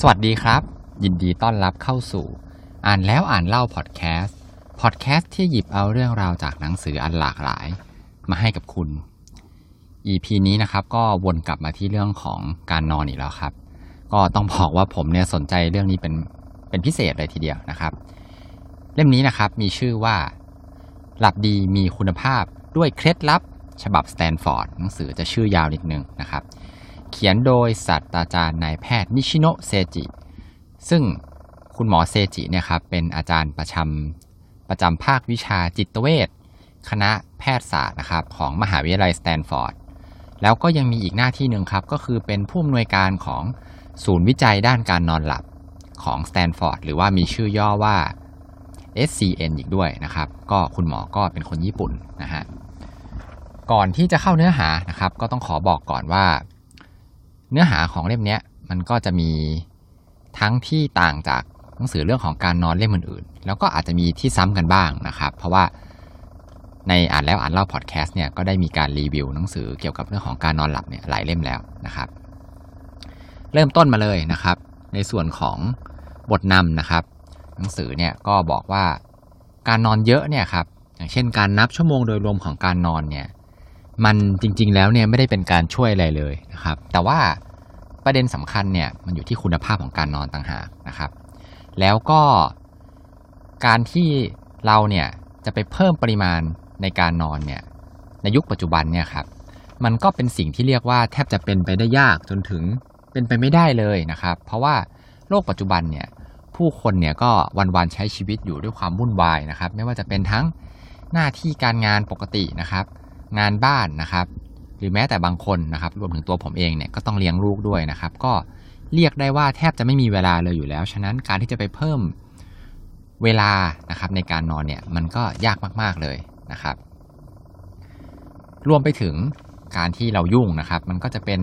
สวัสดีครับ ยินดีต้อนรับเข้าสู่ อ่านแล้วอ่านเล่าพอดแคสต์พอดแคสต์ที่หยิบเอาเรื่องราวจากหนังสืออันหลากหลาย มาให้กับคุณ EP นี้นะครับก็วนกลับมาที่เรื่องของการนอนอีกแล้วครับ ก็ต้องบอกว่าผมเนี่ยสนใจเรื่องนี้เป็นเป็นพิเศษเลยทีเดียวนะครับ เล่มนี้นะครับมีชื่อว่า หลับดีมีคุณภาพด้วยเคล็ดลับ ฉบับสแตนฟอร์ดหนังสือจะชื่อยาวนิดนึงนะครับ เขียนโดยศาสตราจารย์นายแพทย์นิชิโนะเซจิ ซึ่งคุณหมอเซจิเนี่ยครับเป็นอาจารย์ประจำประจำภาควิชาจิตเวชคณะแพทยศาสตร์นะครับของมหาวิทยาลัยสแตนฟอร์ด แล้วก็ยังมีอีกหน้าที่หนึ่งครับก็คือเป็นผู้อำนวยการของศูนย์วิจัยด้านการนอนหลับของสแตนฟอร์ดหรือว่ามีชื่อย่อว่า SCN อีกด้วยนะครับ ก็คุณหมอก็เป็นคนญี่ปุ่นนะฮะ ก่อนที่จะเข้าเนื้อหานะครับ ก็ต้องขอบอกก่อนว่า เนื้อหาของเล่มนี้มันก็จะมีทั้งที่ต่างจากหนังสือเรื่องของการนอนเล่มอื่นๆ แล้วก็อาจจะมีที่ซ้ำกันบ้างนะครับ เพราะว่าในอ่านแล้วอ่านเล่าพอดแคสต์เนี่ยก็ได้มีการรีวิวหนังสือเกี่ยวกับเรื่องของการนอนหลับเนี่ยหลายเล่มแล้วนะครับ เริ่มต้นมาเลยนะครับ ในส่วนของบทนำนะครับ หนังสือเนี่ยก็บอกว่าการนอนเยอะเนี่ยครับอย่างเช่นการนับชั่วโมงโดยรวมของการนอนเนี่ยมันจริงๆแล้วเนี่ยไม่ได้เป็นการช่วยอะไรเลยนะครับ แต่ว่า ประเด็นสำคัญเนี่ยมันอยู่ที่คุณภาพของการนอนต่างหากนะครับ แล้วก็การที่เราเนี่ยจะไปเพิ่มปริมาณในการนอนเนี่ยในยุคปัจจุบันเนี่ยครับมันก็เป็นสิ่งที่เรียกว่าแทบจะเป็นไปได้ยากจนถึงเป็นไปไม่ได้เลยนะครับ เพราะว่าโลกปัจจุบันเนี่ยผู้คนเนี่ยก็วันๆใช้ชีวิตอยู่ด้วยความวุ่นวายนะครับ ไม่ว่าจะเป็นทั้งหน้าที่การงานปกตินะครับ งานบ้านนะครับ หรือแม้แต่บางคนนะครับรวมถึงตัวผมเองเนี่ยก็ต้องเลี้ยงลูกด้วยนะครับ ก็เรียกได้ว่าแทบจะไม่มีเวลาเลยอยู่แล้ว ฉะนั้นการที่จะไปเพิ่มเวลานะครับในการนอนเนี่ยมันก็ยากมากๆเลยนะครับ รวมไปถึงการที่เรายุ่งนะครับ มันก็จะเป็น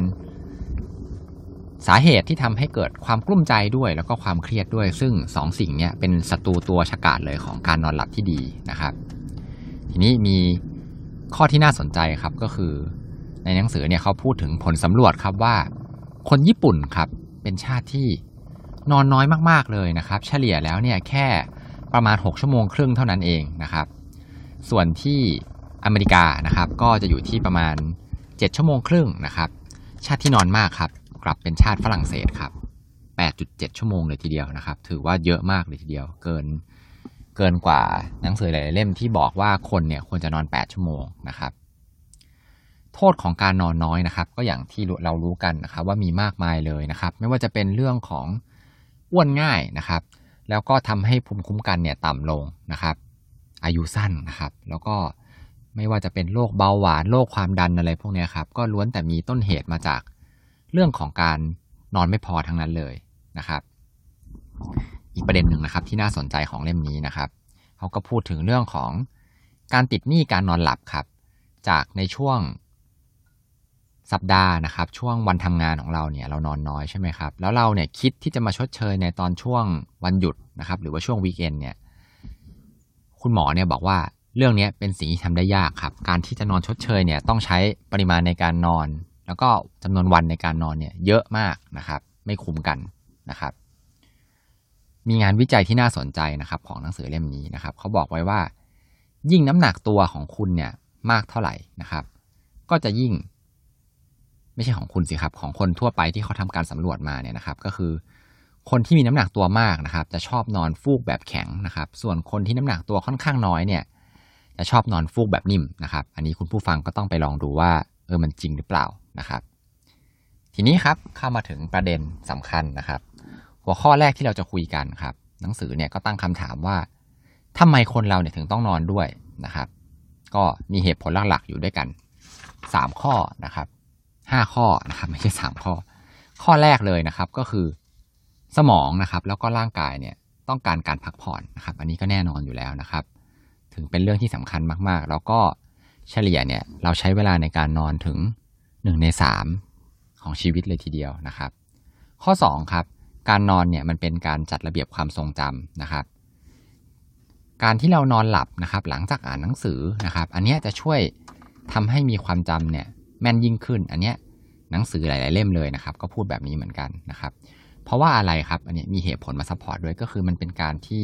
สาเหตุที่ทำให้เกิดความกลุ้มใจด้วยแล้วก็ความเครียดด้วย ซึ่งสองสิ่งเนี้เป็นศัตรูตัวฉกาจเลยของการนอนหลับที่ดีนะครับ ทีนี้มีข้อที่น่าสนใจครับก็คือ ในหนังสือเนี่ยเขาพูดถึงผลสำรวจครับว่า คนญี่ปุ่นครับเป็นชาติที่นอนน้อยมากๆเลยนะครับ เฉลี่ยแล้วเนี่ยแค่ประมาณ 6 ชั่วโมงครึ่งเท่านั้นเองนะครับ ส่วนที่อเมริกานะครับ ก็จะอยู่ที่ประมาณ 7 ชั่วโมงครึ่งนะครับ ชาติที่นอนมากครับกลับเป็นชาติฝรั่งเศสครับ 8.7 ชั่วโมงเลยทีเดียวนะครับ ถือว่าเยอะมากเลยทีเดียว เกินเกินกว่าหนังสือหลายเล่มที่บอกว่าคนเนี่ยควรจะนอน 8 ชั่วโมงนะครับ โทษของการนอนน้อยนะครับ ก็อย่างที่เรารู้กันนะครับ ว่ามีมากมายเลยนะครับ ไม่ว่าจะเป็นเรื่องของอ้วนง่ายนะครับ แล้วก็ทำให้ภูมิคุ้มกันเนี่ยต่ำลงนะครับ อายุสั้นนะครับ แล้วก็ไม่ว่าจะเป็นโรคเบาหวานโรคความดันอะไรพวกนี้ครับ ก็ล้วนแต่มีต้นเหตุมาจากเรื่องของการนอนไม่พอทั้งนั้นเลยนะครับ อีกประเด็นหนึ่งนะครับ ที่น่าสนใจของเล่มนี้นะครับเขาก็พูดถึงเรื่องของการติดหนี้การนอนหลับครับ จากในช่วง สัปดาห์นะครับ ช่วงวันทำงานของเราเนี่ยเรานอนน้อยใช่ไหมครับ แล้วเราเนี่ยคิดที่จะมาชดเชยในตอนช่วงวันหยุดนะครับ หรือว่าช่วงวีคเอนเนี่ย คุณหมอเนี่ยบอกว่าเรื่องนี้เป็นสิ่งที่ทำได้ยากครับ การที่จะนอนชดเชยเนี่ยต้องใช้ปริมาณในการนอน แล้วก็จำนวนวันในการนอนเนี่ยเยอะมากนะครับ ไม่คุ้มกันนะครับ มีงานวิจัยที่น่าสนใจนะครับ ของหนังสือเล่มนี้นะครับเขาบอกไว้ว่า ยิ่งน้ำหนักตัวของคุณเนี่ยมากเท่าไหร่นะครับ ก็จะยิ่ง ไม่ใช่ของคุณสิครับ ของคนทั่วไปที่เขาทำการสำรวจมาเนี่ยนะครับ ก็คือคนที่มีน้ำหนักตัวมากนะครับ จะชอบนอนฟูกแบบแข็งนะครับ ส่วนคนที่น้ำหนักตัวค่อนข้างน้อยเนี่ย จะชอบนอนฟูกแบบนิ่มนะครับ อันนี้คุณผู้ฟังก็ต้องไปลองดูว่าเออมันจริงหรือเปล่านะครับ ทีนี้ครับเข้ามาถึงประเด็นสำคัญนะครับ หัวข้อแรกที่เราจะคุยกันครับ หนังสือเนี่ยก็ตั้งคำถามว่าทำไมคนเราเนี่ยถึงต้องนอนด้วยนะครับ ก็มีเหตุผลหลักๆอยู่ด้วยกันสามข้อนะครับ ห้าข้อนะครับไม่ใช่สามข้อ ข้อแรกเลยนะครับก็คือสมองนะครับ แล้วก็ร่างกายเนี่ยต้องการการพักผ่อนนะครับ อันนี้ก็แน่นอนอยู่แล้วนะครับ ถึงเป็นเรื่องที่สำคัญมากๆ แล้วก็เฉลี่ยเนี่ยเราใช้เวลาในการนอนถึงหนึ่งในสามของชีวิตเลยทีเดียวนะครับ ข้อสองครับ การนอนเนี่ยมันเป็นการจัดระเบียบความทรงจำนะครับ การที่เรานอนหลับนะครับ หลังจากอ่านหนังสือนะครับ อันนี้จะช่วยทำให้มีความจำเนี่ย แม่นยิ่งขึ้น อันเนี้ยหนังสือหลาย ๆ เล่มเลยนะครับ ก็พูดแบบนี้เหมือนกันนะครับ เพราะว่าอะไรครับอันนี้มีเหตุผลมา support ด้วยก็คือมันเป็นการที่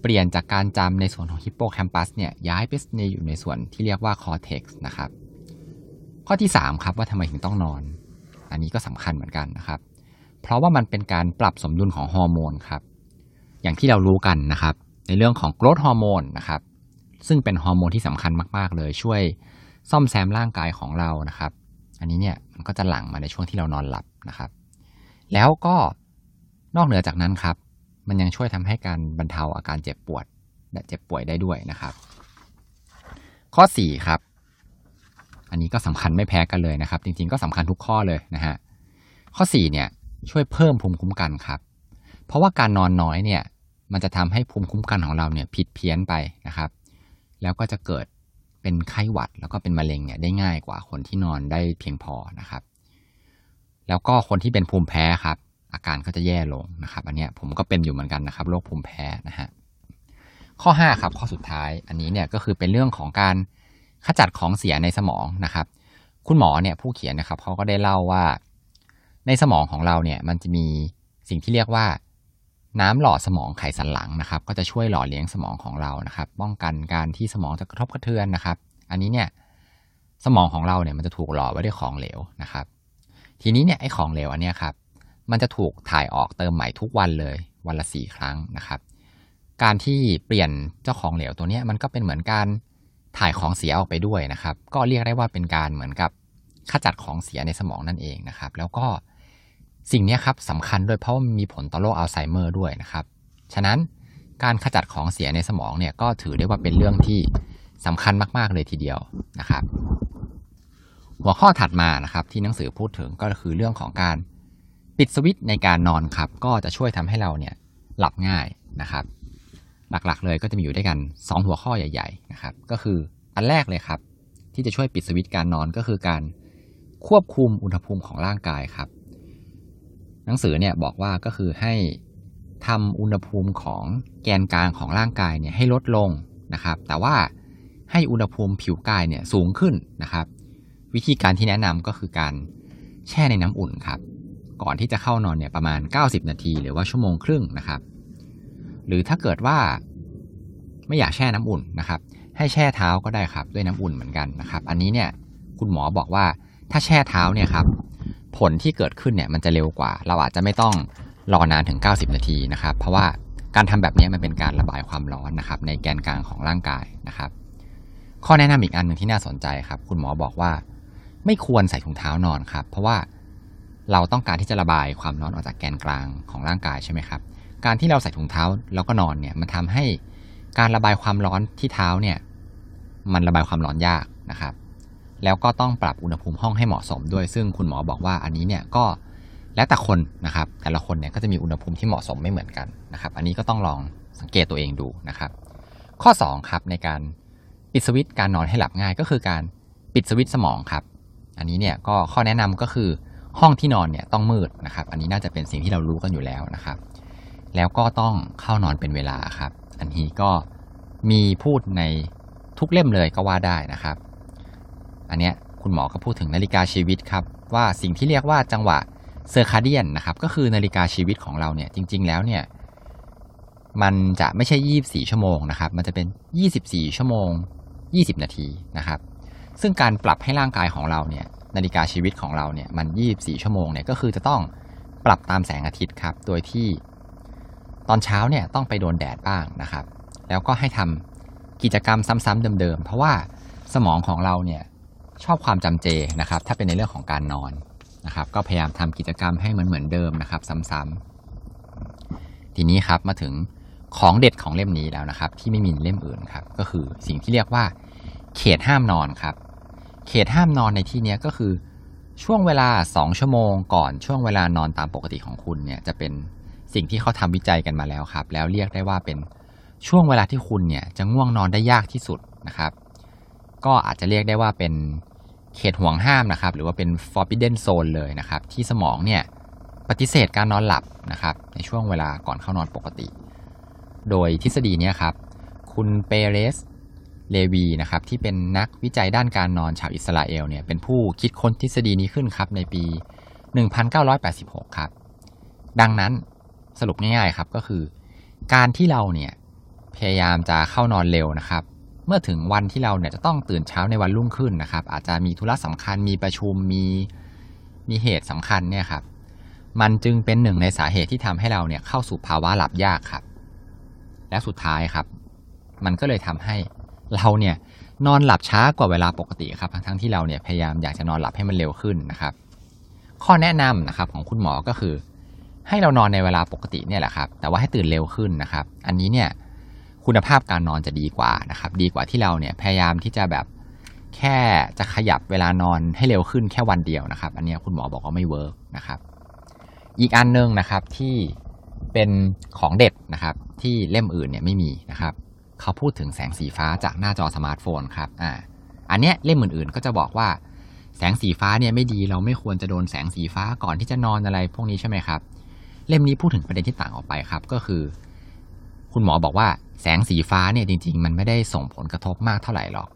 เปลี่ยนจากการจำในส่วนของฮิปโปแคมปัสเนี่ยย้ายไปในอยู่ในส่วนที่เรียกว่า cortex นะครับ ข้อที่ 3 ครับว่าทำไมถึงต้องนอน อันนี้ก็สำคัญเหมือนกันนะครับ เพราะว่ามันเป็นการปรับสมดุลของฮอร์โมนครับ อย่างที่เรารู้กันนะครับ ในเรื่องของโกรทฮอร์โมนนะครับ ซึ่งเป็นฮอร์โมนที่สำคัญมาก ๆ เลยช่วย ซ่อมแซมร่างกายของเรานะครับ อันนี้เนี่ยมันก็จะหลั่งมาในช่วงที่เรานอนหลับนะครับ แล้วก็นอกเหนือจากนั้นครับ มันยังช่วยทำให้การบรรเทาอาการเจ็บปวดและเจ็บป่วยได้ด้วยนะครับ ข้อ4ครับ อันนี้ก็สำคัญไม่แพ้กันเลยนะครับ จริงๆก็สำคัญทุกข้อเลยนะฮะข้อ4เนี่ยช่วยเพิ่มภูมิคุ้มกันครับ เพราะว่าการนอนน้อยเนี่ยมันจะทำให้ภูมิคุ้มกันของเราเนี่ยผิดเพี้ยนไปนะครับ แล้วก็จะเกิด เป็นไข้หวัดแล้วก็เป็นมะเร็งเนี่ยได้ง่ายกว่าคนที่นอนได้เพียงพอนะครับ แล้วก็คนที่เป็นภูมิแพ้ครับ อาการก็จะแย่ลงนะครับ อันนี้ผมก็เป็นอยู่เหมือนกันนะครับโรคภูมิแพ้นะฮะข้อ5ครับข้อสุดท้ายอันนี้เนี่ยก็คือเป็นเรื่องของการขจัดของเสียในสมองนะครับ คุณหมอเนี่ยผู้เขียนนะครับเขาก็ได้เล่าว่า ในสมองของเราเนี่ยมันจะมีสิ่งที่เรียกว่า น้ำหล่อสมองไขสันหลังนะครับ ก็จะช่วยหล่อเลี้ยงสมองของเรานะครับ ป้องกันการที่สมองจะกระทบกระเทือนนะครับ อันนี้เนี่ยสมองของเราเนี่ยมันจะถูกหล่อไว้ด้วยของเหลวนะครับ ทีนี้เนี่ยไอ้ของเหลวอันเนี้ยครับมันจะถูกถ่ายออกเติมใหม่ทุกวันเลย วันละสี่ครั้งนะครับ การที่เปลี่ยนเจ้าของเหลวตัวนี้มันก็เป็นเหมือนการถ่ายของเสียออกไปด้วยนะครับ ก็เรียกได้ว่าเป็นการเหมือนกับขจัดของเสียในสมองนั่นเองนะครับ แล้วก็ สิ่งนี้ครับสำคัญด้วยเพราะมีผลต่อโรคอัลไซเมอร์ด้วยนะครับ ฉะนั้นการขจัดของเสียในสมองเนี่ยก็ถือได้ว่าเป็นเรื่องที่สำคัญมากๆเลยทีเดียวนะครับ หัวข้อถัดมานะครับที่หนังสือพูดถึงก็คือเรื่องของการปิดสวิตช์ในการนอนครับ ก็จะช่วยทำให้เราเนี่ยหลับง่ายนะครับ หลักๆเลยก็จะมีอยู่ด้วยกัน 2 หัวข้อใหญ่ๆนะครับ ก็คืออันแรกเลยครับ ที่จะช่วยปิดสวิตช์การนอนก็คือการควบคุมอุณหภูมิของร่างกายครับ หนังสือเนี่ยบอกว่าก็คือให้ทำอุณหภูมิของแกนกลางของร่างกายเนี่ยให้ลดลงนะครับ แต่ว่าให้อุณหภูมิผิวกายเนี่ยสูงขึ้นนะครับ วิธีการที่แนะนำก็คือการแช่ในน้ำอุ่นครับก่อนที่จะเข้านอนเนี่ยประมาณ 90 นาที หรือว่าชั่วโมงครึ่งนะครับ หรือถ้าเกิดว่าไม่อยากแช่น้ำอุ่นนะครับ ให้แช่เท้าก็ได้ครับด้วยน้ำอุ่นเหมือนกันนะครับ อันนี้เนี่ยคุณหมอบอกว่าถ้าแช่เท้าเนี่ยครับ ผลที่เกิดขึ้นเนี่ยมันจะเร็วกว่า เราอาจจะไม่ต้องรอนานถึง 90 นาทีนะครับ เพราะว่าการทำแบบนี้มันเป็นการระบายความร้อนนะครับ ในแกนกลางของร่างกายนะครับ ข้อแนะนำอีกอันหนึ่งที่น่าสนใจครับ คุณหมอบอกว่า ไม่ควรใส่ถุงเท้านอนครับ เพราะว่าเราต้องการที่จะระบายความร้อนออกจากแกนกลางของร่างกายใช่ไหมครับ การที่เราใส่ถุงเท้าแล้วก็นอนเนี่ยมันทำให้การระบายความร้อนที่เท้าเนี่ย มันระบายความร้อนยากนะครับ แล้วก็ต้องปรับอุณหภูมิห้องให้เหมาะสมด้วย ซึ่งคุณหมอบอกว่าอันนี้เนี่ยก็แล้วแต่คนนะครับ แต่ละคนเนี่ยก็จะมีอุณหภูมิที่เหมาะสมไม่เหมือนกันนะครับ อันนี้ก็ต้องลองสังเกตตัวเองดูนะครับ ข้อ2ครับในการปิดสวิตช์การนอนให้หลับง่าย ก็คือการปิดสวิตช์สมองครับ อันนี้เนี่ยก็ข้อแนะนำก็คือห้องที่นอนเนี่ยต้องมืดนะครับ อันนี้น่าจะเป็นสิ่งที่เรารู้กันอยู่แล้วนะครับ แล้วก็ต้องเข้านอนเป็นเวลาครับ อันนี้ก็มีพูดในทุกเล่มเลยก็ว่าได้นะครับ อันเนี้ยคุณหมอก็พูดถึงนาฬิกาชีวิตครับว่าสิ่งที่เรียกว่าจังหวะเซอร์คาเดียนนะครับก็คือนาฬิกาชีวิตของเราเนี่ยจริง ๆ แล้วเนี่ยมันจะไม่ใช่ 24 ชั่วโมงนะครับมันจะเป็น 24 ชั่วโมง 20 นาทีนะครับซึ่งการปรับให้ร่างกายของเราเนี่ยนาฬิกาชีวิตของเราเนี่ยมัน 24 ชั่วโมงเนี่ยก็คือจะต้องปรับตามแสงอาทิตย์ครับโดยที่ตอนเช้าเนี่ยต้องไปโดนแดดบ้างนะครับ แล้วก็ให้ทำกิจกรรมซ้ำๆเดิมๆ เพราะว่าสมองของเราเนี่ย ชอบความจำเจนะครับ ถ้าเป็นในเรื่องของการนอนนะครับ ก็พยายามทำกิจกรรมให้เหมือนเหมือนเดิมนะครับ ซ้ำๆทีนี้ครับมาถึงของเด็ดของเล่มนี้แล้วนะครับ ที่ไม่มีเล่มอื่นครับ ก็คือสิ่งที่เรียกว่า เขตห้ามนอนครับ เขตห้ามนอนในที่นี้ก็คือช่วงเวลา 2 ชั่วโมงก่อนช่วงเวลานอนตามปกติของคุณเนี่ยจะเป็นสิ่งที่เขาทำวิจัยกันมาแล้วครับ แล้วเรียกได้ว่าเป็นช่วงเวลาที่คุณเนี่ยจะง่วงนอนได้ยากที่สุดนะครับ ก็อาจจะเรียกได้ว่าเป็น เขตห่วงห้ามนะครับ หรือว่าเป็น forbidden zone เลยนะครับ ที่สมองเนี่ยปฏิเสธการนอนหลับนะครับ ในช่วงเวลาก่อนเข้านอนปกติ โดยทฤษฎีนี้ครับ คุณเปเรสเลวีนะครับ ที่เป็นนักวิจัยด้านการนอนชาวอิสราเอลเนี่ยเป็นผู้คิดค้นทฤษฎีนี้ขึ้นครับ ในปี 1986 ครับ ดังนั้นสรุปง่ายๆครับก็คือ การที่เราเนี่ยพยายามจะเข้านอนเร็วนะครับ เมื่อถึงวันที่เราเนี่ยจะต้องตื่นเช้าในวันรุ่งขึ้นนะครับ อาจจะมีธุระสำคัญมีประชุมมีมีเหตุสำคัญเนี่ยครับ มันจึงเป็นหนึ่งในสาเหตุที่ทำให้เราเนี่ยเข้าสู่ภาวะหลับยากครับ และสุดท้ายครับ มันก็เลยทำให้เราเนี่ยนอนหลับช้ากว่าเวลาปกติครับ ทั้งที่เราเนี่ยพยายามอยากจะนอนหลับให้มันเร็วขึ้นนะครับ ข้อแนะนำนะครับของคุณหมอก็คือ ให้เรานอนในเวลาปกติเนี่ยแหละครับ แต่ว่าให้ตื่นเร็วขึ้นนะครับ อันนี้เนี่ย คุณภาพการนอนจะดีกว่านะครับ ดีกว่าที่เราเนี่ยพยายามที่จะแบบแค่จะขยับเวลานอนให้เร็วขึ้นแค่วันเดียวนะครับ อันนี้คุณหมอบอกว่าไม่ work นะครับ อีกอันนึงนะครับที่เป็นของเด็ดนะครับ ที่เล่มอื่นเนี่ยไม่มีนะครับ เขาพูดถึงแสงสีฟ้าจากหน้าจอสมาร์ทโฟนครับอ่าอันเนี้ยเล่มอื่นๆก็จะบอกว่าแสงสีฟ้าเนี่ยไม่ดีเราไม่ควรจะโดนแสงสีฟ้าก่อนที่จะนอนอะไรพวกนี้ใช่ไหมครับ เล่มนี้พูดถึงประเด็นที่ต่างออกไปครับ ก็คือ คุณหมอบอกว่าแสงสีฟ้าเนี่ยจริง ๆ มันไม่ได้ส่งผลกระทบมากเท่าไหร่หรอก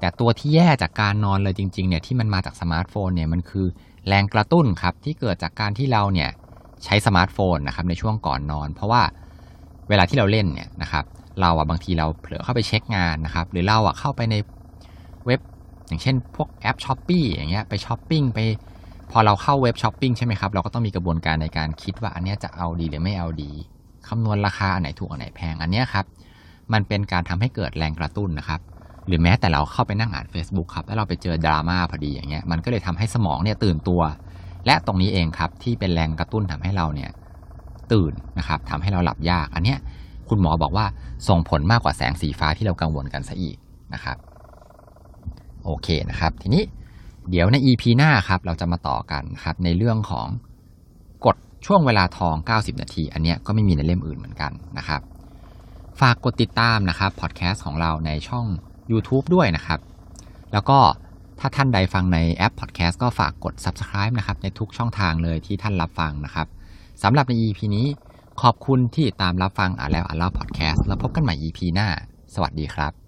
แต่ตัวที่แย่จากการนอนเลยจริงๆเนี่ยที่มันมาจากสมาร์ทโฟนเนี่ยมันคือแรงกระตุ้นครับที่เกิดจากการที่เราเนี่ยใช้สมาร์ทโฟนนะครับในช่วงก่อนนอน เพราะว่าเวลาที่เราเล่นเนี่ยนะครับเราอะบางทีเราเผลอเข้าไปเช็คงานนะครับหรือเราอะเข้าไปในเว็บอย่างเช่น พวกแอป Shopee อย่างเงี้ยไปช้อปปิ้งไปพอเราเข้าเว็บช้อปปิ้งใช่ไหมครับเราก็ต้องมีกระบวนการในการคิดว่าอันเนี้ยจะเอาดีหรือไม่เอาดี คำนวณราคาอันไหนถูกอันไหนแพงอันเนี้ยครับ มันเป็นการทำให้เกิดแรงกระตุ้นนะครับ หรือแม้แต่เราเข้าไปนั่งอ่าน Facebook ครับ แล้วเราไปเจอดราม่าพอดีอย่างเงี้ย มันก็เลยทำให้สมองเนี่ยตื่นตัว และตรงนี้เองครับที่เป็นแรงกระตุ้นทำให้เราเนี่ยตื่นนะครับทำให้เราหลับยาก อันเนี้ยคุณหมอบอกว่าส่งผลมากกว่าแสงสีฟ้าที่เรากังวลกันซะอีกนะครับโอเคนะครับ ทีนี้เดี๋ยวใน EP หน้าครับเราจะมาต่อกันครับในเรื่องของ ช่วงเวลาทอง 90 นาที อันเนี้ยก็ไม่มีในเล่มอื่นเหมือนกันนะครับ ฝากกดติดตามนะครับพอดแคสต์ของเราในช่อง YouTube ด้วยนะครับ แล้วก็ถ้าท่านใดฟังในแอปพอดแคสต์ก็ฝากกด Subscribe นะครับในทุกช่องทางเลยที่ท่านรับฟังนะครับสำหรับใน EP นี้ขอบคุณที่ตามรับฟังอ่านแล้วอ่านเล่าพอดแคสต์แล้วพบกันใหม่ EP หน้า สวัสดีครับ